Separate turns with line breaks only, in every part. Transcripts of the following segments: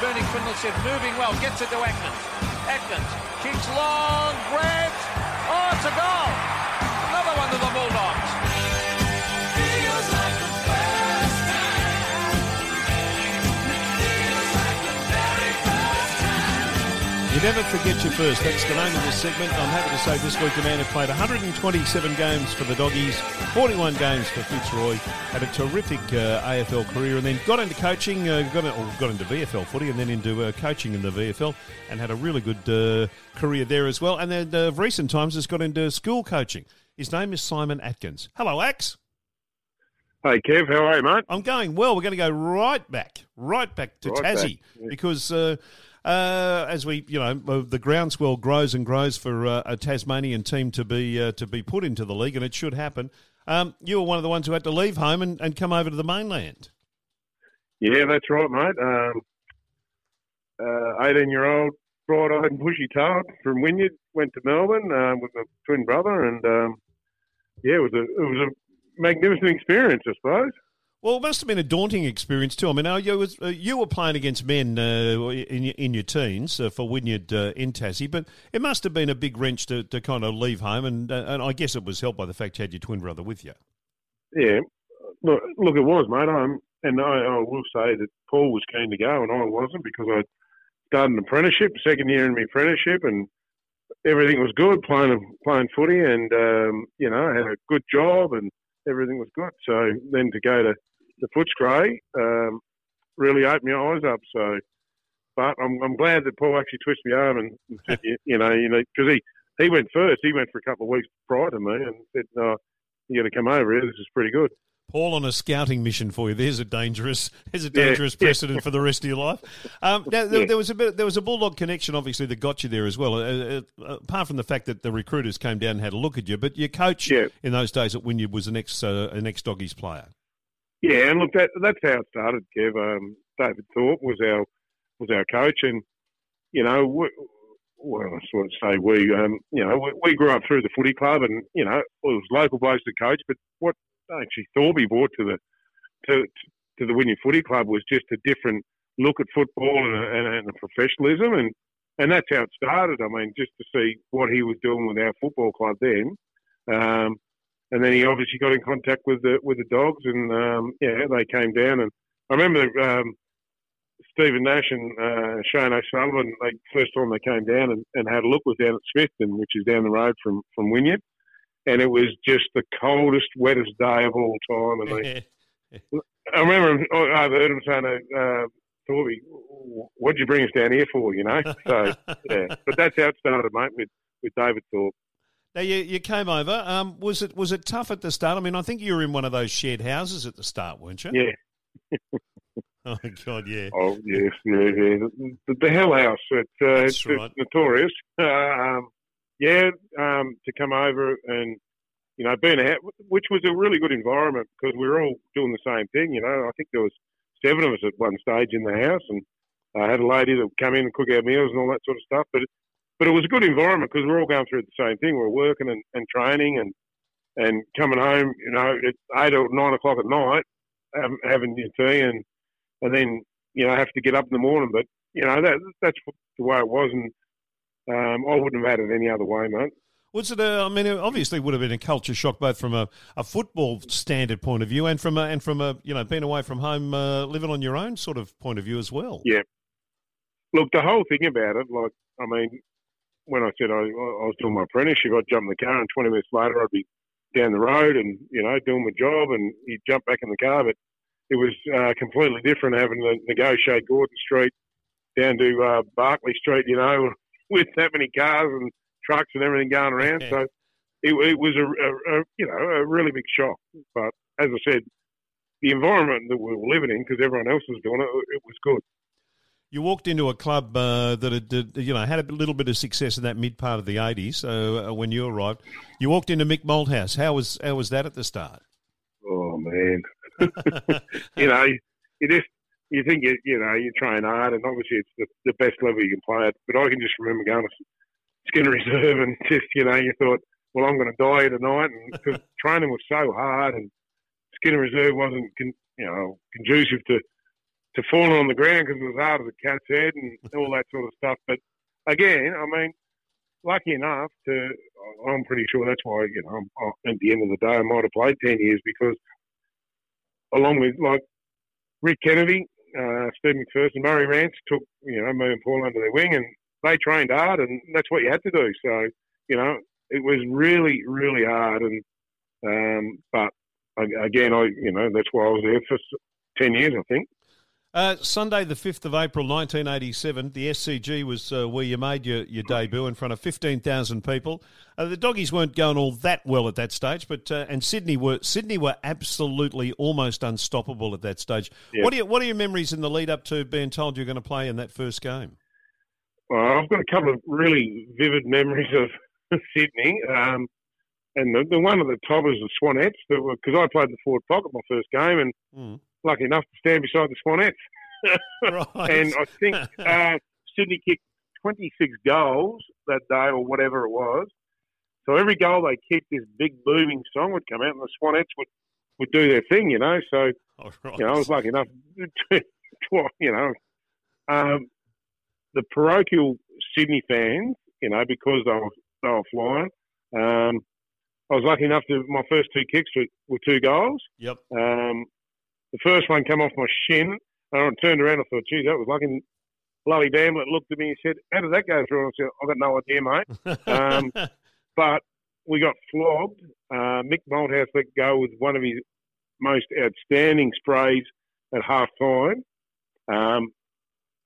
burning Finlay moving well, gets it to Atkins. Atkins kicks long, grabs. Oh, it's a goal.
You never forget your first. That's the name of this segment. I'm happy to say this week the man who played 127 games for the Doggies, 41 games for Fitzroy, had a terrific uh, AFL career, and then got into coaching, uh, got, in, got into VFL footy, and then into uh, coaching in the VFL, and had a really good uh, career there as well. And then uh, of recent times has got into school coaching. His name is Simon Atkins. Hello, Ax.
Hey, Kev, how are you, mate?
I'm going well. We're going to go right back, right back to
Right
Tassie,
back,
because uh, uh, as we, you know, uh, the groundswell grows and grows for uh, a Tasmanian team to be uh, to be put into the league, and it should happen. Um, you were one of the ones who had to leave home and, and come over to the mainland.
Yeah, that's right, mate. Um, uh, 18-year-old, bright-eyed and bushy-tailed from Wynyard, went to Melbourne uh, with my twin brother, and um, yeah, it was a it was a magnificent experience, I suppose.
Well, it must have been a daunting experience too. I mean, you, was, uh, you were playing against men uh, in, in your teens uh, for Wynyard uh, in Tassie, but it must have been a big wrench to, to kind of leave home, and uh, and I guess it was helped by the fact you had your twin brother with you.
Yeah, look, look, it was, mate. And I, I will say that Paul was keen to go, and I wasn't because I started an apprenticeship, second year in my apprenticeship, and everything was good, playing playing footy, and um, you know, I had a good job, and everything was good. So then to go to the Footscray um, really opened my eyes up. So, but I'm, I'm glad that Paul actually twisted my arm and, and said, you, you know, you know, because he he went first. He went for a couple of weeks prior to me, and said, no. You got to come over here. This is pretty good.
Paul on a scouting mission for you. There's a dangerous, there's a dangerous
yeah.
precedent for the rest of your life. Um, now, there,
Yeah.
there was a bit, there was a bulldog connection, obviously, that got you there as well. Uh, uh, apart from the fact that the recruiters came down and had a look at you, but your coach
Yeah.
in those days at Wynyard was an ex, uh, an ex doggies player.
Yeah, and look, that that's how it started, Kev. Um, David Thorpe was our was our coach, and you know, we, well, I sort of say we, um, you know, we, we grew up through the footy club, and you know, it was local blokes to coach. But what actually Thorpe brought to the to to the Wynyard Footy Club was just a different look at football and and and a professionalism, and and that's how it started. I mean, just to see what he was doing with our football club then. Um, and then he obviously got in contact with the with the dogs, and um, yeah, they came down. And I remember um, Stephen Nash and uh, Shane O'Sullivan. They first time they came down and, and had a look was down at Smithton, which is down the road from from Wynyard, and it was just the coldest, wettest day of all time. And they, I remember I've heard him saying, uh, "Thorby, what'd you bring us down here for?" You know. So yeah, but that's how it started, mate, with with David Thorpe.
Now you, you came over. Um, was it was it tough at the start? I mean, I think you were in one of those shared houses at the start, weren't you?
Yeah.
Oh God, yeah.
Oh yes, yeah, yeah. The, the Hell House. It's, uh,
That's
it's,
right.
it's notorious. um, yeah, um, to come over and you know, being a which was a really good environment because we were all doing the same thing. You know, I think there was seven of us at one stage in the house, and I had a lady that would come in and cook our meals and all that sort of stuff. But but it was a good environment because we're all going through the same thing. We're working and, and training and and coming home. You know, at eight or nine o'clock at night, um, having your tea and and then you know have to get up in the morning. But you know that that's the way it was, and um, I wouldn't have had it any other way, mate.
Was it a? I mean, it obviously would have been a culture shock, both from a, a football standard point of view and from a, and from a you know being away from home, uh, living on your own sort of point of view as well.
Yeah. Look, the whole thing about it, like, I mean, when I said I, I was doing my apprenticeship, I'd jump in the car, and 20 minutes later, I'd be down the road and, you know, doing my job, and you'd jump back in the car. But it was uh, completely different having to negotiate Gordon Street down to uh, Barkly Street, you know, with that many cars and trucks and everything going around. So it, it was a, a, a, you know, a really big shock. But as I said, the environment that we were living in, because everyone else was doing it, it was good.
You walked into a club uh, that had, you know had a little bit of success in that mid part of the eighties uh, when you arrived. You walked into Mick Malthouse. How was how was that at the start?
Oh man, you know, you just you think you you know you train hard, and obviously it's the, the best level you can play at. But I can just remember going to Skinner Reserve and just you know you thought, well, I'm going to die tonight, and because training was so hard, and Skinner Reserve wasn't con, you know conducive to to falling on the ground because it was hard as a cat's head and all that sort of stuff. But again, I mean, lucky enough to, I'm pretty sure that's why, you know, i'm at the end of the day, I might have played 10 years because along with like Rick Kennedy, uh, Steve McPherson, Murray Rance took, you know, me and Paul under their wing and they trained hard and that's what you had to do. So, you know, it was really, really hard. And, um, but again, I, you know, that's why I was there for 10 years, I think.
Uh, Sunday, the 5th of April, 1987, the SCG was uh, where you made your, your debut in front of 15,000 people. Uh, the doggies weren't going all that well at that stage, but uh, and Sydney were Sydney were absolutely almost unstoppable at that stage. Yeah. What are your, what are your memories in the lead up to being told you're going to play in that first game?
Well, I've got a couple of really vivid memories of Sydney. Um, and the, the one at the top is the Swanettes, because I played the forward pocket my first game, and mm lucky enough to stand beside the Swanettes. right. and I think uh, Sydney kicked 26 goals that day or whatever it was. So every goal they kicked, this big booming song would come out, and the Swanettes would, would do their thing, you know. So, oh, right. you know, I was lucky enough to, you know, um, the parochial Sydney fans, you know, because they were, they were flying. Um, I was lucky enough to my first two kicks were, were two goals.
Yep.
Um, the first one came off my shin, and I turned around and thought, geez, that was lucky. Bloody Bamblett looked at me and said, how did that go through? And I said, I've got no idea, mate. um, but we got flogged. Uh, Mick Malthouse let go with one of his most outstanding sprays at half time. Um,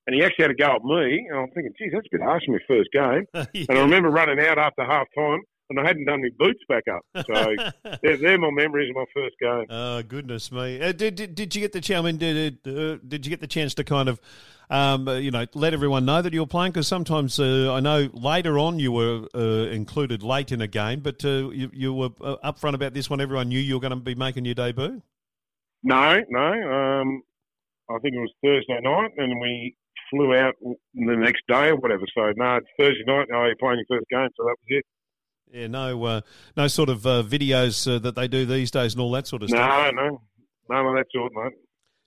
and he actually had to go at me, and I'm thinking, geez, that's a bit harsh in my first game. yeah. And I remember running out after half time, and I hadn't done my boots back up. So they're, they're, my memories of my first game.
Oh goodness me! Uh, did, did, did you get the chance? I mean, did uh, did you get the chance to kind of, um, uh, you know, let everyone know that you were playing? Because sometimes uh, I know later on you were uh, included late in a game, but uh, you, you were upfront about this when everyone knew you were going to be making your debut.
No, no. Um, I think it was Thursday night, and we flew out the next day or whatever. So no, it's Thursday night. Oh, you're playing your first game, so that was it.
Yeah, no, uh, no sort of uh, videos uh, that they do these days and all that sort of
no,
stuff.
No, no, no, that's all, mate.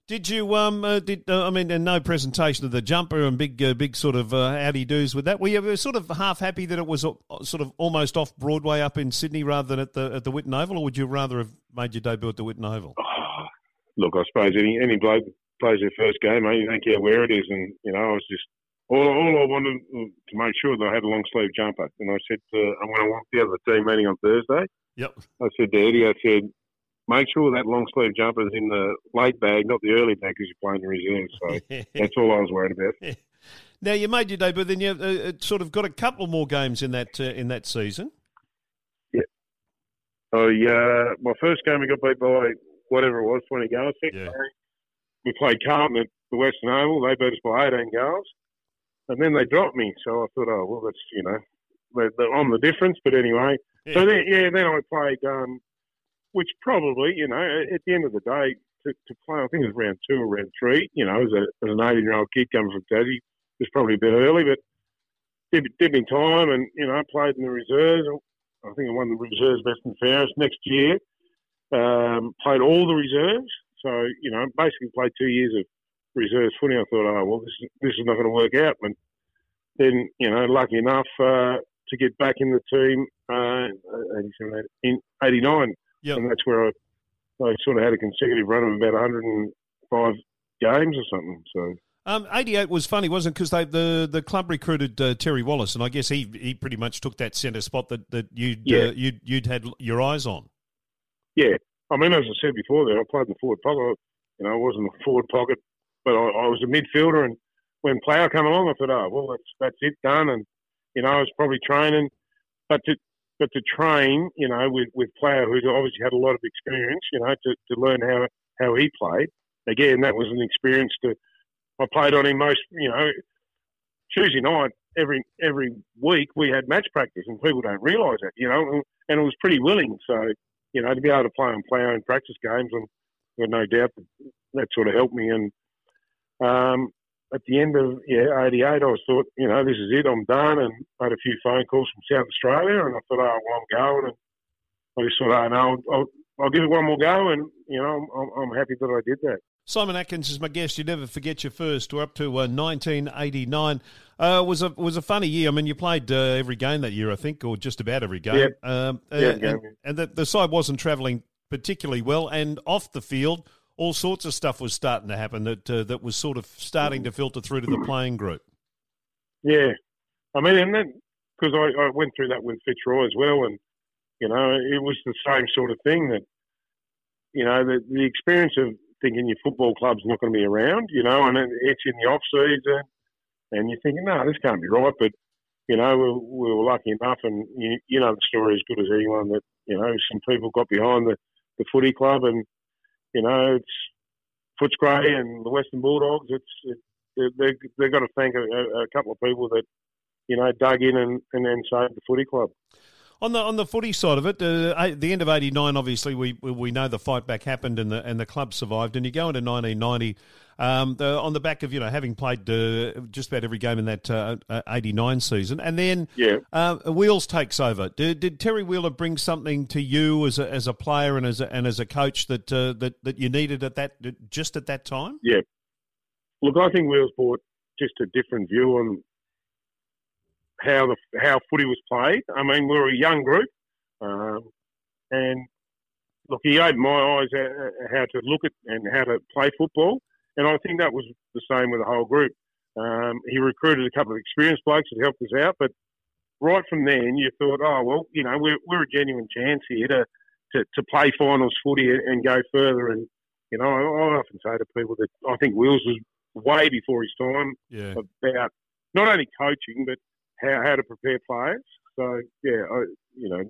Did you um uh, did uh, I mean and no presentation of the jumper and big uh, big sort of uh, howdy do's with that? Were you sort of half happy that it was sort of almost off Broadway up in Sydney rather than at the at the Whitten Oval, or would you rather have made your debut at the Whitten Oval? Oh,
look, I suppose any any bloke plays their first game, mate. You don't care where it is, and you know I was just all, all I wanted to make sure that I had a long sleeve jumper. And I said, to, I'm going to walk out of the team meeting on Thursday.
Yep.
I said to Eddie, I said, make sure that long sleeve jumper is in the late bag, not the early bag, because you're playing the reserve. So that's all I was worried about.
Now you made your debut, then you uh, sort of got a couple more games in that uh, in that season.
Yeah. Oh yeah, my first game we got beat by whatever it was, twenty goals. Yeah. We played Carlton at the Western Oval. They beat us by eighteen goals and then they dropped me. So I thought, oh well, that's you know, they're on the difference. But anyway, yeah. so then yeah, then I played, um, which probably you know, at the end of the day, to, to play, I think it was round two or round three. You know, as, a, as an eighteen-year-old kid coming from Tassie, it was probably a bit early, but did, did me time, and you know, I played in the reserves. I think I won the reserves best and fairest next year. Um, played all the reserves, so you know, basically played two years of reserves footy. I thought, oh well, this is, this is not going to work out. And then, you know, lucky enough uh, to get back in the team uh, in '89,
yep.
and that's where I, I sort of had a consecutive run of about 105 games or something. So.
Um, 88 was funny, wasn't it? Because the, the club recruited uh, Terry Wallace, and I guess he he pretty much took that centre spot that, that you'd, yeah. uh, you'd, you'd had your eyes on.
Yeah. I mean, as I said before, there I played in the forward pocket. You know, I wasn't a forward pocket but I, I was a midfielder, and when Plough came along, I thought, oh well, that's that's it done, and you know I was probably training, but to but to train, you know, with with Plough, who's obviously had a lot of experience, you know, to, to learn how how he played. Again, that was an experience to I played on him most, you know, Tuesday night every every week we had match practice, and people don't realise that, you know, and it was pretty willing. So, you know, to be able to play on Plough in practice games, and I've no doubt that, that sort of helped me. And um, at the end of yeah '88, I was thought, you know, this is it. I'm done, and I had a few phone calls from South Australia, and I thought, oh, well, I'm going, and I just thought, oh no, I'll, I'll, I'll give it one more go, and you know, I'm, I'm happy that I did that.
Simon Atkins is my guest. You never forget your first. We're up to uh, 1989. Uh, was a was a funny year. I mean, you played uh, every game that year, I think, or just about every game.
Yeah.
Um,
Yeah,
and,
game.
and the, the side wasn't travelling particularly well. And off the field, all sorts of stuff was starting to happen that uh, that was sort of starting to filter through to the playing group.
Yeah, I mean, and then because I, I went through that with Fitzroy as well, and you know, it was the same sort of thing that you know the the experience of thinking your football club's not going to be around, you know, and it's in the off season, and you're thinking, no, this can't be right, but you know, we, we were lucky enough, and you, you know the story as good as anyone that you know some people got behind the the footy club, and you know it's Footscray and the Western Bulldogs. It's it, they they they've got to thank a, a couple of people that you know dug in and, and then saved the footy club.
On the on the footy side of it, uh, the end of '89, obviously we we- we know the fight back happened and the and the club survived. And you go into 1990 um, the, on the back of you know having played uh, just about every game in that uh, '89 season, and then
Yeah.
uh, Wheels takes over. Did, did Terry Wheeler bring something to you as a, as a player and as a, and as a coach that uh, that that you needed at that just at that time? Yeah.
Look, I think Wheels brought just a different view on how the how footy was played. I mean, we were a young group, um, and look, he opened my eyes at how to look at and how to play football. And I think that was the same with the whole group. Um, he recruited a couple of experienced blokes that helped us out, but right from then, you thought, oh well, you know, we're we're a genuine chance here to to, to play finals footy and, and go further. And you know, I, I often say to people that I think Wheels was way before his time
Yeah.
about not only coaching but how, how to prepare players. So yeah, I, you know,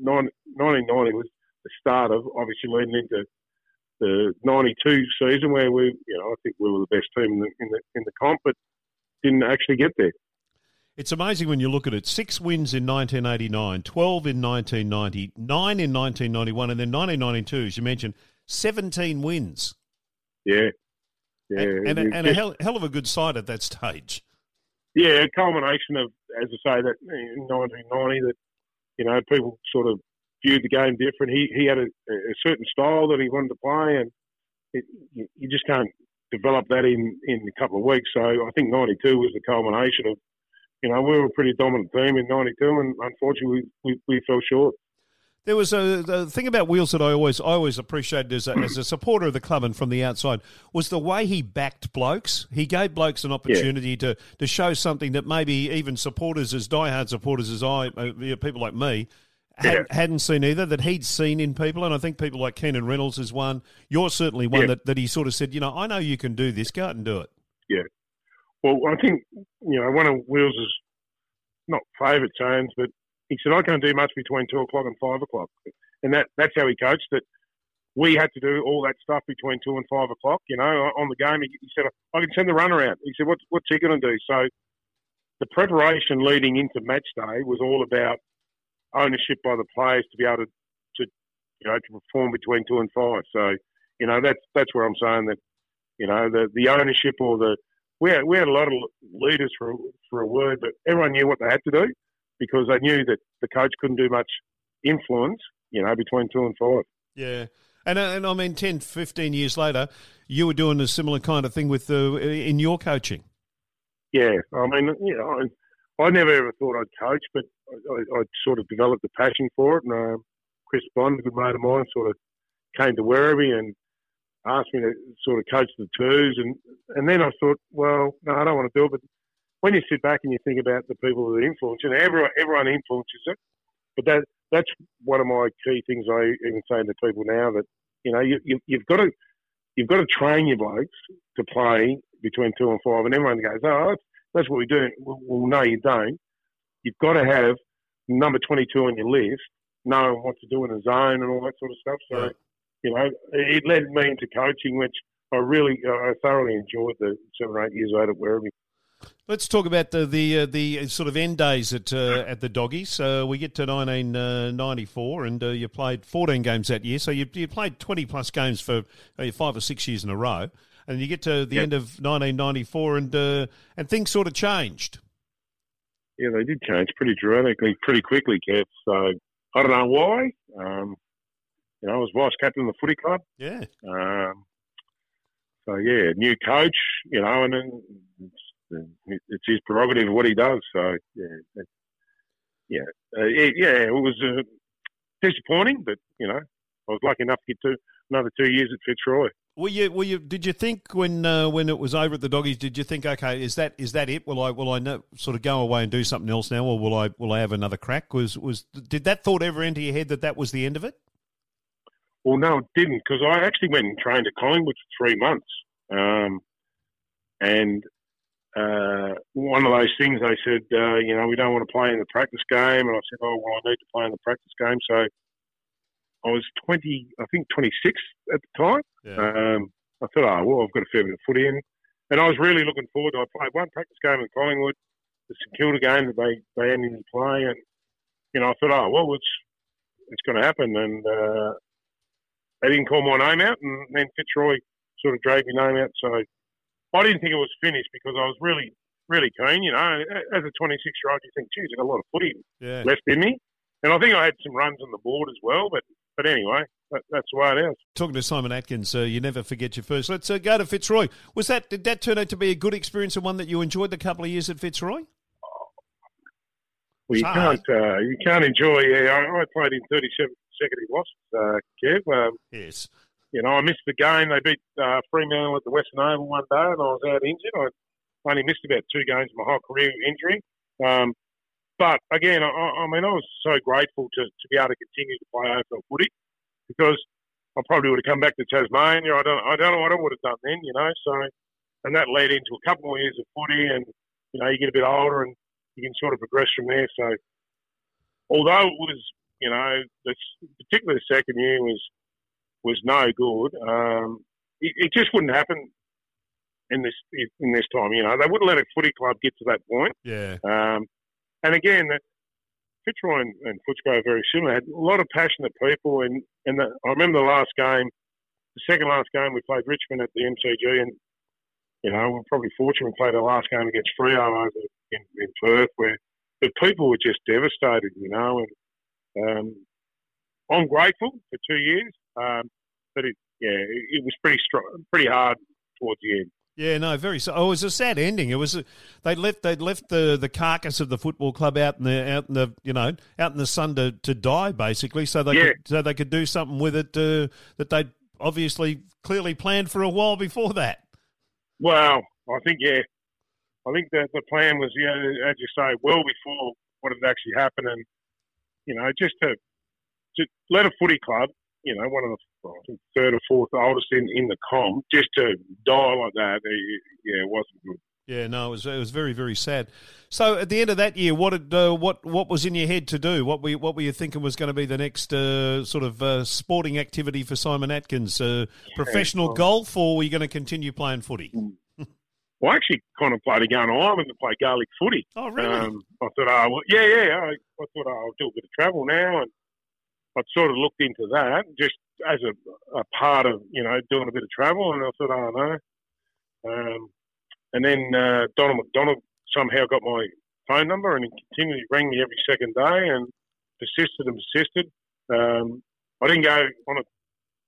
nine, 1990 was the start of obviously leading into the 92 season where we, you know, I think we were the best team in the in the, in the comp, but didn't actually get there.
It's amazing when you look at it. Six wins in 1989, 12 in 1990, nine in 1991, and then 1992, as you mentioned, 17 wins.
Yeah, yeah,
and, and, and a hell, hell of a good side at that stage.
yeah, a culmination of, as I say, that in 1990 that you know people sort of viewed the game different. He he had a, a certain style that he wanted to play, and it, you, just can't develop that in in a couple of weeks. So I think 92 was the culmination of. You know, we were a pretty dominant team in '92, and unfortunately, we, we, we fell short.
There was a the thing about Wheels that I always I always appreciated as a, as a supporter of the club and from the outside was the way he backed blokes. He gave blokes an opportunity to to show something that maybe even supporters as diehard supporters as I, uh, people like me, had,
Yeah.
hadn't seen either. That he'd seen in people, and I think people like Keenan Reynolds is one. You're certainly one
Yeah.
that, that he sort of said, you know, I know you can do this. Go out and do it. Yeah.
Well, I think you know one of Wheels' not favourite sayings, but he said I can't do much between two o'clock and five o'clock, and that that's how he coached it. We had to do all that stuff between two and five o'clock. You know, on the game, he, he said I can send the runner out. He said, "What's what's he going to do?" So the preparation leading into match day was all about ownership by the players to be able to, to you know to perform between two and five. So you know that's that's where I'm saying that you know the the ownership or the we had, we had a lot of leaders for for a word, but everyone knew what they had to do because they knew that the coach couldn't do much influence, you know, between two and five.
Yeah. And, uh, and I mean, 10, 15 years later, you were doing a similar kind of thing with the, in your coaching.
Yeah, I mean, you know, I, I never ever thought I'd coach, but I, I, I sort of developed a passion for it. And um, Chris Bond, a good mate of mine, sort of came to Werribee and asked me to sort of coach the twos, and and then I thought, well, no, I don't want to do it. But when you sit back and you think about the people that influence, and everyone everyone influences it, but that that's one of my key things I even say to people now that you know you, you you've got to you've got to train your blokes to play between two and five, and everyone goes, oh, that's, that's what we do. Well, no, you don't. You've got to have number 22 on your list, knowing what to do in a zone and all that sort of stuff. So, you know, it led me into coaching, which I really, uh, I thoroughly enjoyed the seven or eight years out at Werribee.
Let's talk about the the, uh, the sort of end days at uh, at the Doggies. Uh, we get to 1994, and uh, you played 14 games that year. So you, you played 20 plus games for uh, five or six years in a row, and you get to the
Yep.
end of 1994, and uh, and things sort of changed.
Yeah, they did change pretty dramatically, pretty quickly, Kev. So I don't know why. Um, you know, I was vice captain of the footy club.
Yeah,
Um, so yeah, new coach, you know, and then it's, it's his prerogative of what he does. So yeah, yeah, uh, yeah, it was uh, disappointing, but you know, I was lucky enough to get to another two years at Fitzroy.
Were you? Were you? Did you think when uh, when it was over at the doggies? Did you think, okay, is that is that it? Will I will I know, sort of go away and do something else now, or will I will I have another crack? Was was did that thought ever enter your head that that was the end of it?
Well, no, it didn't because I actually went and trained at Collingwood for three months, um, and uh, one of those things they said, uh, you know, we don't want to play in the practice game, and I said, oh well, I need to play in the practice game, so I was 20, I think 26 at the time. Yeah. Um, I thought, oh, well, I've got a fair bit of footy in. And I was really looking forward to. I played one practice game in Collingwood, the St Kilda game that they, they ended me play. And, you know, I thought, oh, well, it's, it's going to happen. And uh, they didn't call my name out. And then Fitzroy sort of dragged my name out. So I didn't think it was finished because I was really, really keen. You know, as a 26 year old, you think, geez, I've got a lot of footy yeah. left in me. And I think I had some runs on the board as well, but but anyway, that, that's the way it is.
Talking to Simon Atkins, uh, you never forget your first. Let's uh, go to Fitzroy. Was that did that turn out to be a good experience and one that you enjoyed the couple of years at Fitzroy?
Well, you can't uh, you can't enjoy. Yeah, I, I played in thirty seven consecutive losses, uh, Kev. Um,
yes.
You know, I missed the game. They beat uh, Fremantle at the Western Oval one day, and I was out injured. I only missed about two games of my whole career injury. Um, but again, I, I, mean, I was so grateful to, to be able to continue to play AFL footy because I probably would have come back to Tasmania. I don't, I don't know what I would have done then, you know. So, and that led into a couple more years of footy, and you know, you get a bit older and you can sort of progress from there. So, although it was, you know, this particularly the second year was was no good. Um, it, it just wouldn't happen in this in this time. You know, they wouldn't let a footy club get to that point.
Yeah.
Um, and again, Fitzroy and, and Footscray are very similar. Had a lot of passionate people, and and the, I remember the last game, the second last game we played Richmond at the MCG, and you know we're probably fortunate we played the last game against Freo over in, in Perth, where the people were just devastated, you know. And um, I'm grateful for two years, um, but it yeah it, it was pretty strong, pretty hard towards the end.
Yeah, no, very. So oh, it was a sad ending. It was they left they left the, the carcass of the football club out in the out in the you know out in the sun to, to die basically, so they yeah. could, so they could do something with it uh, that they obviously clearly planned for a while before that.
Well, I think yeah, I think that the plan was yeah, as you say, well before what had actually happened, and you know just to to let a footy club you know, one of the I think third or fourth oldest in, in the com, just to die like that, yeah, it wasn't good.
Yeah, no, it was it was very very sad. So at the end of that year, what did uh, what what was in your head to do? What were you, what were you thinking was going to be the next uh, sort of uh, sporting activity for Simon Atkins? Uh, professional well, golf, or were you going to continue playing footy?
Hmm. well, I actually contemplated going to Ireland to play Gaelic footy.
Oh, really? Um,
I thought, oh, well, yeah, yeah. I, I thought oh, I'll do a bit of travel now and I'd sort of looked into that just as a, a part of, you know, doing a bit of travel. And I thought, oh, no. Um, and then uh, Donald McDonald somehow got my phone number and he continually rang me every second day and persisted and persisted. Um, I didn't go on a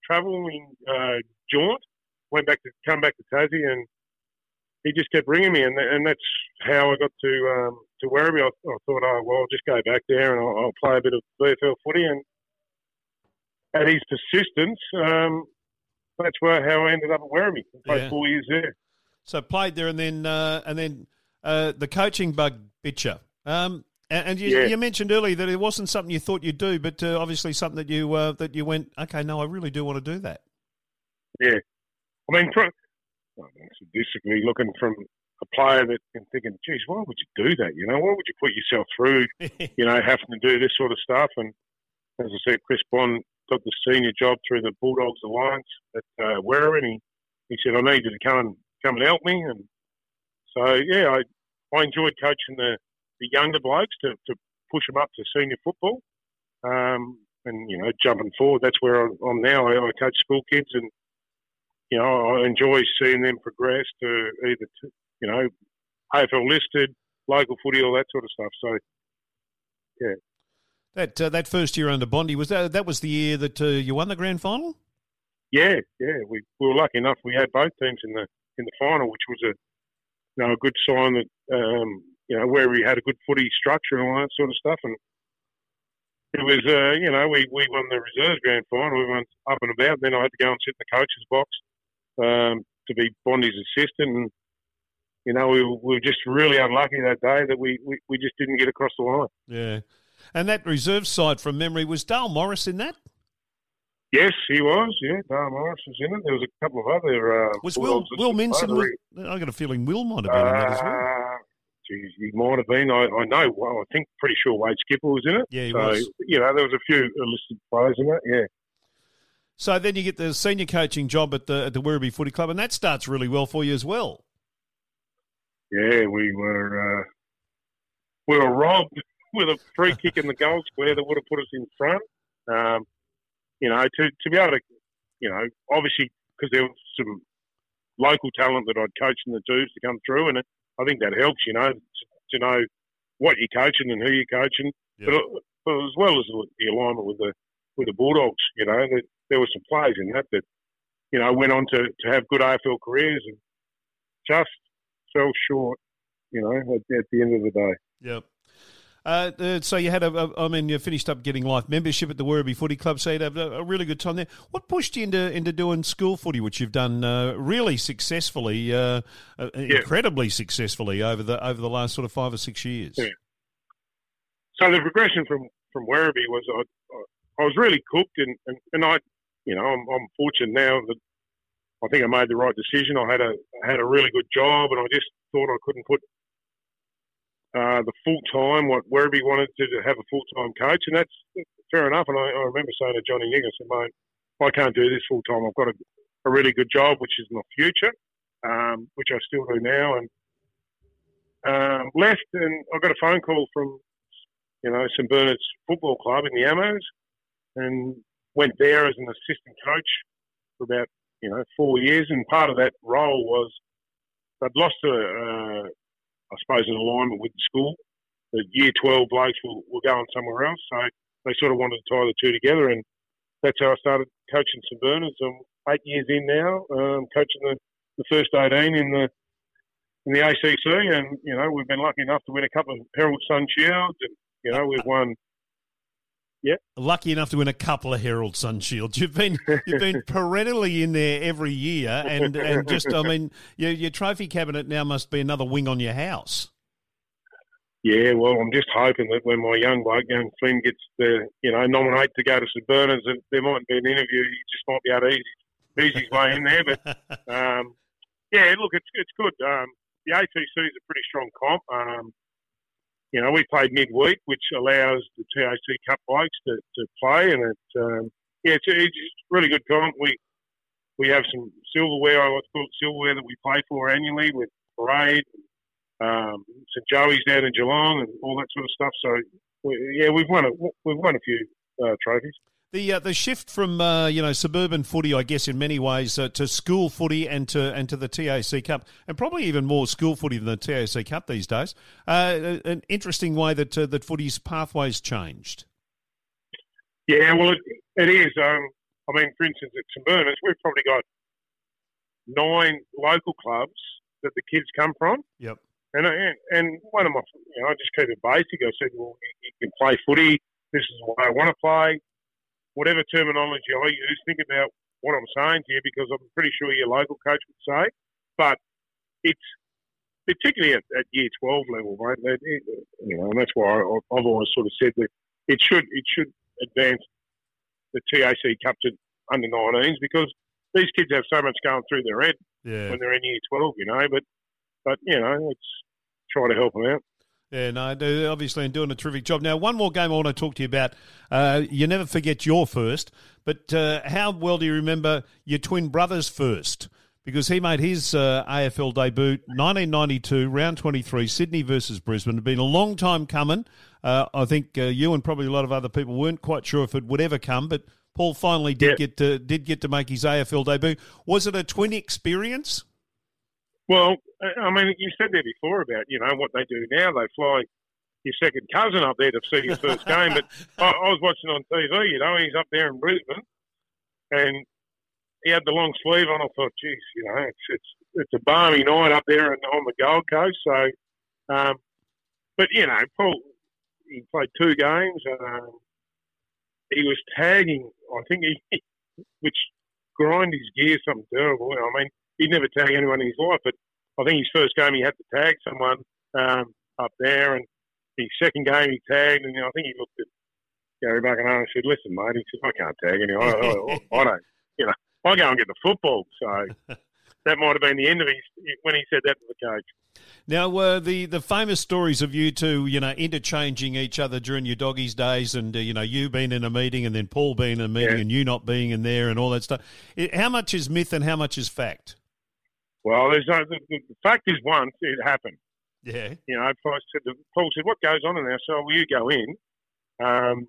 travelling uh, jaunt. Went back to come back to Tassie and he just kept ringing me, and, and that's how I got to um, to Werribee. I, I, thought, oh well, I'll just go back there and I'll, I'll play a bit of VFL footy, and at his persistence, um, that's where how I ended up at Werribee. Played yeah. four years there.
So played there, and then uh, and then uh, the coaching bug bit you. Um, and, and you, yeah. you, mentioned earlier that it wasn't something you thought you'd do, but uh, obviously something that you uh, that you went, okay, no, I really do want to do that.
Yeah, I mean, pro- sadistically looking from a player that and thinking, geez, why would you do that? You know, why would you put yourself through, you know, having to do this sort of stuff? And as I said, Chris Bond got the senior job through the Bulldogs Alliance at uh, Werribee, and he, he said, I need you to come and come and help me. And so, yeah, I, I enjoyed coaching the, the younger blokes to, to push them up to senior football. Um, and, you know, jumping forward, that's where I'm now. I, I coach school kids and, you know, I enjoy seeing them progress to either, to, you know, AFL listed, local footy, all that sort of stuff. So, yeah.
That uh, that first year under Bondi was that that was the year that uh, you won the grand final.
yeah, yeah, we, we were lucky enough. We had both teams in the in the final, which was a you know a good sign that um, you know where we had a good footy structure and all that sort of stuff. And it was uh, you know we, we won the reserves grand final. We went up and about. Then I had to go and sit in the coach's box um, to be Bondi's assistant. And you know we, we were just really unlucky that day that we, we, we just didn't get across the line.
Yeah, and that reserve side from memory was Dale Morris in that.
Yes, he was. Yeah, Dale Morris was in it. There was a couple of other. Uh,
was Will Will Minson? Was, I got a feeling Will might have been uh, in that as well. Uh,
geez, he might have been. I, I know. Well, I think pretty sure Wade Skipper was in it.
Yeah, he
so,
was.
You know, there was a few listed players in it. Yeah.
So then you get the senior coaching job at the at the Werribee Footy Club, and that starts really well for you as well.
Yeah, we were uh, we were robbed with a free kick in the goal square that would have put us in front. Um, you know, to, to be able to, you know, obviously because there was some local talent that I'd coached in the twos to come through, and it, I think that helps, you know, to, to, know what you're coaching and who you're coaching, but, but, as well as the alignment with the with the Bulldogs, you know, that there were some players in that that, you know, went on to, to have good AFL careers and just fell short, you know, at, at the end of the day.
Yep. Uh, so you had a, a, I mean, you finished up getting life membership at the Werribee Footy Club, so you had a, a, really good time there. What pushed you into into doing school footy, which you've done uh, really successfully, uh, uh yeah. incredibly successfully over the over the last sort of five or six years?
Yeah. So the progression from from Werribee was I, I was really cooked, and, and, and I, you know, I'm, I'm fortunate now that I think I made the right decision. I had a I had a really good job, and I just thought I couldn't put uh, the full time, what Werribee wanted to, have a full time coach, and that's fair enough. And I, I remember saying to Johnny said, mate, I can't do this full time. I've got a, a, really good job, which is my future, um, which I still do now. And um, left, and I got a phone call from, you know, St Bernard's Football Club in the Ammos, and went there as an assistant coach for about, you know, four years. And part of that role was I'd lost a, uh, I suppose, in alignment with the school. The year 12 blokes were, were going somewhere else. So they sort of wanted to tie the two together. And that's how I started coaching St Bernard's. I'm eight years in now, um, coaching the, the first 18 in the in the ACC. And, you know, we've been lucky enough to win a couple of Herald Sun Shields. And, you know, we've won yeah.
Lucky enough to win a couple of Herald Sun Shields. You've been you've been perennially in there every year, and, and just I mean, your, your trophy cabinet now must be another wing on your house.
Yeah, well, I'm just hoping that when my young bloke, young Flynn, gets the you know nominate to go to St Bernard's, that there might be an interview. He just might be able to ease, ease his way in there. But um, yeah, look, it's it's good. Um, the ACC is a pretty strong comp. Um, you know, we played midweek, which allows the TAC Cup bikes to, to play, and it, um, yeah, it's, it's really good comp. We we have some silverware, I what's called silverware that we play for annually with Parade, um, St Joey's down in Geelong, and all that sort of stuff. So, we, yeah, we've won a we've won a few uh, trophies.
The uh, the shift from uh, you know suburban footy, I guess, in many ways, uh, to school footy and to and to the TAC Cup, and probably even more school footy than the TAC Cup these days. Uh, an interesting way that uh, that footy's pathways changed.
Yeah, well, it, it is. Um, I mean, for instance, at St Bernard's, we've probably got nine local clubs that the kids come from.
Yep.
And and, and one of my, you know, I just keep it basic. I said, well, you, you can play footy. This is what I want to play whatever terminology I use, think about what I'm saying to you because I'm pretty sure your local coach would say. But it's particularly at, at year 12 level, mate. It, you know, and that's why I, have always sort of said that it should it should advance the TAC Cup to under 19s because these kids have so much going through their head
yeah.
when they're in year 12, you know. But but you know, it's try to help them out.
Yeah, no, obviously, and doing a terrific job. Now, one more game I want to talk to you about. Uh, you never forget your first, but uh, how well do you remember your twin brother's first? Because he made his uh, AFL debut 1992, round 23, Sydney versus Brisbane. It had been a long time coming. Uh, I think uh, you and probably a lot of other people weren't quite sure if it would ever come, but Paul finally did get to did get to make his AFL debut. Was it a twin experience?
Well, I mean, you said there before about you know what they do now. They fly your second cousin up there to see your first game. But I, I, was watching on TV. You know, he's up there in Brisbane, and he had the long sleeve on. I thought, geez, you know, it's it's it's a balmy night up there and on the Gold Coast. So, um, but you know, Paul, he played two games. Um, he was tagging. I think he, which grind his gear something terrible. I mean, he'd never tag anyone in his life, but I think his first game he had to tag someone um, up there, and his second game he tagged, and I think he looked at Gary Buckingham and said, "Listen, mate," he said, "I can't tag anyone. I, I, I don't, you know, I go and get the football." So that might have been the end of his when he said that to the coach.
Now, uh, the the famous stories of you two, you know, interchanging each other during your doggies days, and uh, you know, you being in a meeting, and then Paul being in a meeting, yeah. and you not being in there, and all that stuff. How much is myth and how much is fact?
Well, there's no. The, the fact is, once it happened.
Yeah.
You know, Paul said, Paul said, "What goes on in there?" So, will you go in? Um,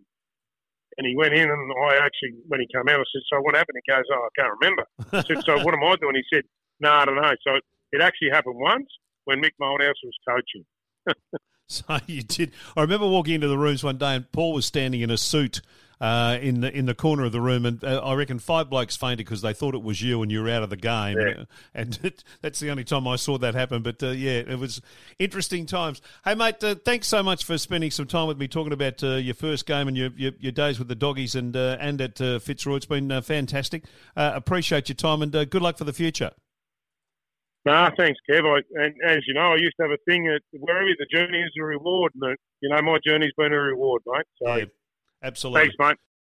and he went in, and I actually, when he came out, I said, "So what happened?" He goes, "Oh, I can't remember." I said, "So what am I doing?" He said, "No, I don't know." So it actually happened once when Mick Malthouse was coaching.
so you did. I remember walking into the rooms one day, and Paul was standing in a suit uh, in the in the corner of the room, and uh, I reckon five blokes fainted because they thought it was you and you were out of the game.
Yeah.
And it, that's the only time I saw that happen. But uh, yeah, it was interesting times. Hey mate, uh, thanks so much for spending some time with me talking about uh, your first game and your, your, your days with the doggies and uh, and at Fitzroy. It's been fantastic. appreciate your time and good luck for the future.
Nah, thanks, Kev. I, and as you know, I used to have a thing that wherever the journey is a reward, and the, you know my journey's been a reward, mate. So.
Yeah. Absolutely.
Thanks, mate.